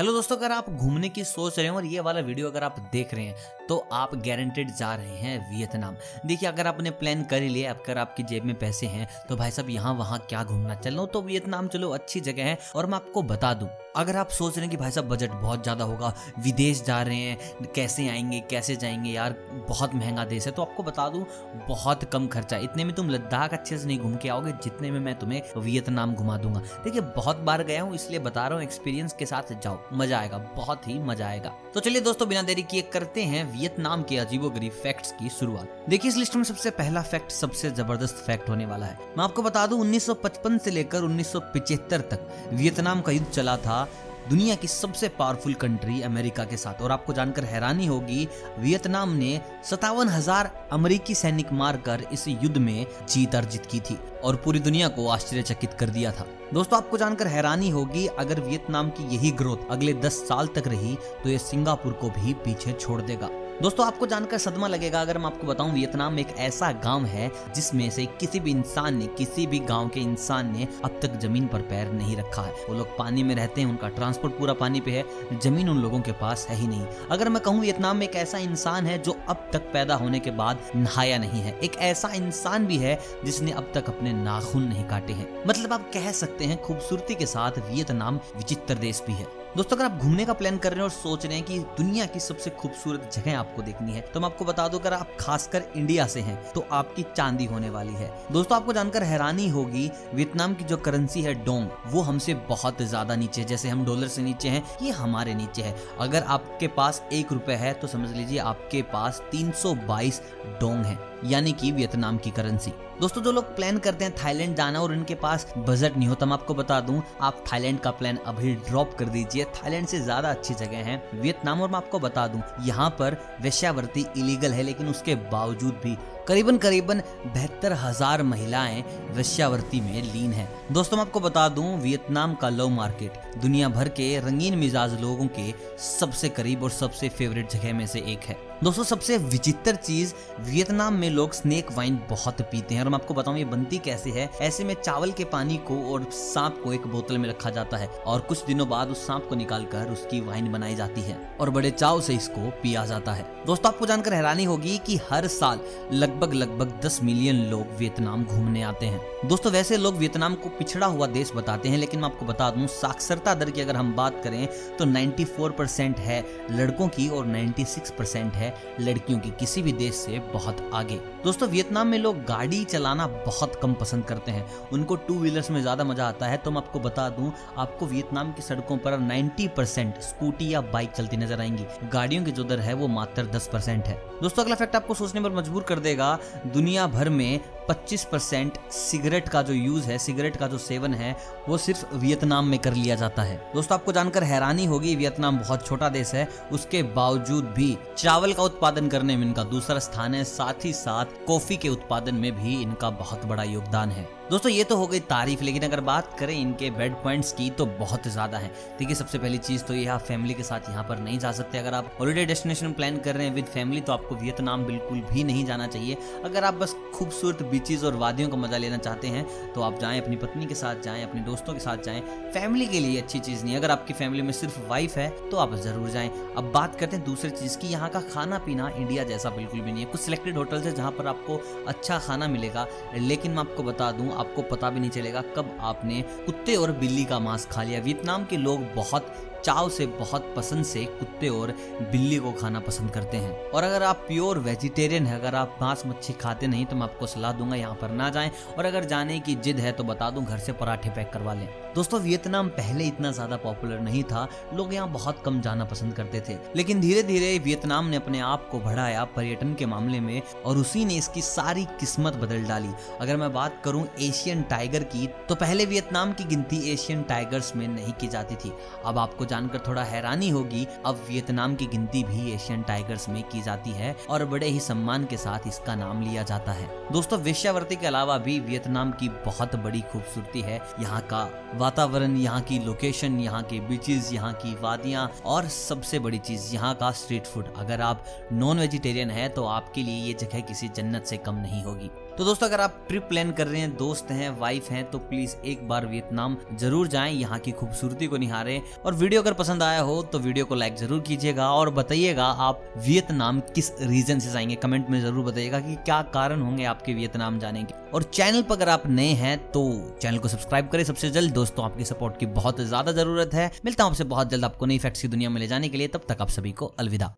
Hello दोस्तों, अगर आप घूमने की सोच रहे हो और ये वाला वीडियो अगर आप देख रहे हैं तो आप गारंटेड जा रहे हैं वियतनाम। देखिए, अगर आपने प्लान कर ही लिया, अगर आपकी जेब में पैसे हैं तो भाई साहब, यहाँ वहाँ क्या घूमना? चलो तो वियतनाम, चलो अच्छी जगह है, और मैं आपको बता दूँ, अगर आप सोच रहे हैं कि भाई साहब बजट बहुत ज़्यादा होगा, विदेश जा रहे हैं, कैसे आएँगे, कैसे जाएँगे, यार, बहुत महँगा देश है तो आपको बता दूँ, बहुत कम खर्चा इतने में तुम लद्दाख अच्छे से नहीं घूम के आओगे, जितने में मैं तुम्हें वियतनाम घुमा दूँगा। देखिए, बहुत बार गया हूँ, इसलिए बता रहा हूँ एक्सपीरियंस के साथ जाओ। मज़ा आएगा, बहुत ही मज़ा आएगा। तो चलिए दोस्तों, बिना देरी किए करते हैं वियतनाम के अजीबो गरीब फैक्ट की शुरुआत। देखिए, इस लिस्ट में सबसे पहला फैक्ट सबसे ज़बरदस्त फैक्ट होने वाला है। मैं आपको बता दूँ 1955 से लेकर 1975 तक वियतनाम का युद्ध चला था दुनिया की सबसे पावरफुल कंट्री अमेरिका के साथ। और आपको जानकर हैरानी होगी, वियतनाम ने सतावन हज़ार अमरीकी सैनिक मारकर इस युद्ध में जीत अर्जित की थी और पूरी दुनिया को आश्चर्यचकित कर दिया था। दोस्तों, आपको जानकर हैरानी होगी, अगर वियतनाम की यही ग्रोथ अगले 10 साल तक रही तो ये सिंगापुर को भी पीछे छोड़ देगा। दोस्तों, आपको जानकर सदमा लगेगा, अगर मैं आपको बताऊँ, वियतनाम एक ऐसा गाँव है, जिसमें से किसी भी इंसान ने, किसी भी गाँव के इंसान ने अब तक ज़मीन पर पैर नहीं रखा है। वो लोग पानी में रहते हैं, उनका ट्रांसपोर्ट पूरा पानी पे है, ज़मीन उन लोगों के पास है ही नहीं। अगर मैं कहूँ, वियतनाम में एक ऐसा इंसान है, जो अब तक पैदा होने के बाद नहाया नहीं है। एक ऐसा इंसान भी है, जिसने अब तक अपने नाखून नहीं काटे हैं। मतलब आप कह सकते हैं, खूबसूरती के साथ वियतनाम विचित्र देश भी है। दोस्तों, अगर आप घूमने का प्लान कर रहे हैं और सोच रहे हैं कि दुनिया की सबसे खूबसूरत जगह आपको देखनी है तो मैं आपको बता दूँ, अगर आप खासकर इंडिया से हैं तो आपकी चांदी होने वाली है। दोस्तों, आपको जानकर हैरानी होगी, वियतनाम की जो करेंसी है डोंग, वो हमसे बहुत ज़्यादा नीचे जैसे हम डॉलर से नीचे हैं, ये हमारे नीचे है। अगर आपके पास एक रुपए है तो समझ लीजिए आपके पास तीन सौ बाईस डोंग है। यानी कि वियतनाम की करेंसी दोस्तों, जो लोग प्लान करते हैं थाईलैंड जाना और उनके पास बजट नहीं होता मैं आपको बता दूँ, आप थाईलैंड का प्लान अभी ड्रॉप कर दीजिए। थाईलैंड से ज़्यादा अच्छी जगह है वियतनाम और मैं आपको बता दूँ, यहाँ पर वेश्यावर्ती इलीगल है, लेकिन उसके बावजूद भी करीबन करीबन बहत्तर हज़ार महिलाएँ वेश्यावर्ती में लीन है। दोस्तों, मैं आपको बता दूँ, वियतनाम का लव मार्केट दुनिया भर के रंगीन मिजाज लोगों के सबसे करीब और सबसे फेवरेट जगह में से एक है। दोस्तों, सबसे विचित्र चीज़, वियतनाम में लोग स्नेक वाइन बहुत पीते हैं। और मैं आपको बताऊँ, ये बनती कैसे है? ऐसे में चावल के पानी को और सांप को एक बोतल में रखा जाता है और कुछ दिनों बाद उस सांप को निकाल कर उसकी वाइन बनाई जाती है और बड़े चाव से इसको पिया जाता है। दोस्तों, आपको जानकर हैरानी होगी कि हर साल लगभग लगभग 10 मिलियन लोग वियतनाम घूमने आते हैं। दोस्तों, वैसे लोग वियतनाम को पिछड़ा हुआ देश बताते हैं, लेकिन मैं आपको बता दूँ, साक्षरता दर की अगर हम बात करें तो 94 परसेंट है लड़कों की और 96 परसेंट है लड़कियों की किसी भी देश से बहुत आगे। दोस्तों, वियतनाम में लोग गाड़ी चलाना बहुत कम पसंद करते हैं। उनको टू व्हीलर्स में ज़्यादा मज़ा आता है। तो मैं आपको बता दूँ, आपको वियतनाम की सड़कों पर 90 परसेंट स्कूटी या बाइक चलती नज़र आएँगी। गाड़ियों की जो दर है वो मात्र 10 परसेंट है। दोस्तों, अगला फैक्ट आपको सोचने पर मजबूर कर देगा, दुनिया भर में 25 परसेंट सिगरेट का जो यूज़ है, सिगरेट का जो सेवन है, वो सिर्फ़ वियतनाम में कर लिया जाता है। दोस्तों, आपको जानकर हैरानी होगी, वियतनाम बहुत छोटा देश है, उसके बावजूद भी चावल का उत्पादन करने में इनका दूसरा स्थान है, साथ ही साथ कॉफ़ी के उत्पादन में भी इनका बहुत बड़ा योगदान है। दोस्तों, ये तो हो गई तारीफ़, लेकिन अगर बात करें इनके बेड पॉइंट्स की तो बहुत ज़्यादा है। देखिए, सबसे पहली चीज़ तो ये आप फैमिली के साथ यहाँ पर नहीं जा सकते। अगर आप हॉलीडे डेस्टिनेशन प्लान कर रहे हैं विद फैमिली तो आपको वियतनाम बिल्कुल भी नहीं जाना चाहिए। अगर आप बस खूबसूरत बीचेज और वादियों का मज़ा लेना चाहते हैं तो आप जाएँ, अपनी पत्नी के साथ जाएँ, अपने दोस्तों के साथ जाएँ। फैमिली के लिए अच्छी चीज़ नहीं अगर आपकी फैमिली में सिर्फ़ वाइफ है तो आप ज़रूर जाएँ। अब बात करते हैं दूसरी चीज़ की, यहाँ का खाना पीना इंडिया जैसा बिल्कुल भी नहीं है। कुछ सिलेक्टेड होटल्स है जहाँ पर आपको अच्छा खाना मिलेगा, लेकिन मैं आपको बता दूँ आपको पता भी नहीं चलेगा कब आपने कुत्ते और बिल्ली का मांस खा लिया। वियतनाम के लोग बहुत चाव से बहुत पसंद से कुत्ते और बिल्ली को खाना पसंद करते हैं। और अगर आप प्योर वेजिटेरियन है, अगर आप मांस मच्छी खाते नहीं तो मैं आपको सलाह दूँगा यहाँ पर ना जाएँ। और अगर जाने की जिद है तो बता दूँ, घर से पराठे पैक करवा लें। दोस्तों, वियतनाम पहले इतना ज़्यादा पॉपुलर नहीं था। लोग यहाँ बहुत कम जाना पसंद करते थे। लेकिन धीरे धीरे वियतनाम ने अपने आप को बढ़ाया पर्यटन के मामले में, और उसी ने इसकी सारी किस्मत बदल डाली। अगर मैं बात करूँ एशियन टाइगर की तो पहले वियतनाम की गिनती एशियन टाइगर्स में नहीं की जाती थी। अब आपको जानकर थोड़ा हैरानी होगी। अब वियतनाम की गिनती भी एशियन टाइगर्स में की जाती है और बड़े ही सम्मान के साथ इसका नाम लिया जाता है। दोस्तों, वेश्यावर्ती के अलावा भी वियतनाम की बहुत बड़ी खूबसूरती है। यहाँ का वातावरण, यहाँ की लोकेशन यहाँ के बीचेस यहाँ की वादियाँ और सबसे बड़ी चीज़, यहाँ का स्ट्रीट फ़ूड अगर आप नॉन वेजिटेरियन है तो आपके लिए ये जगह किसी जन्नत से कम नहीं होगी। तो दोस्तों, अगर आप ट्रिप प्लान कर रहे हैं, दोस्त हैं वाइफ हैं तो प्लीज़ एक बार वियतनाम ज़रूर जाएँ। यहाँ की खूबसूरती को निहारें। और वीडियो अगर पसंद आया हो तो वीडियो को लाइक ज़रूर कीजिएगा और बताइएगा आप वियतनाम किस रीजन से जाएँगे। कमेंट में ज़रूर बताइएगा कि क्या कारण होंगे आपके वियतनाम जाने के। और चैनल पर अगर आप नए हैं तो चैनल को सब्सक्राइब करें सबसे जल्द। दोस्तों, आपकी सपोर्ट की बहुत ज़्यादा ज़रूरत है। मिलता हूँ आपसे बहुत जल्द आपको नई फैक्ट्स की दुनिया में ले जाने के लिए। तब तक आप सभी को अलविदा।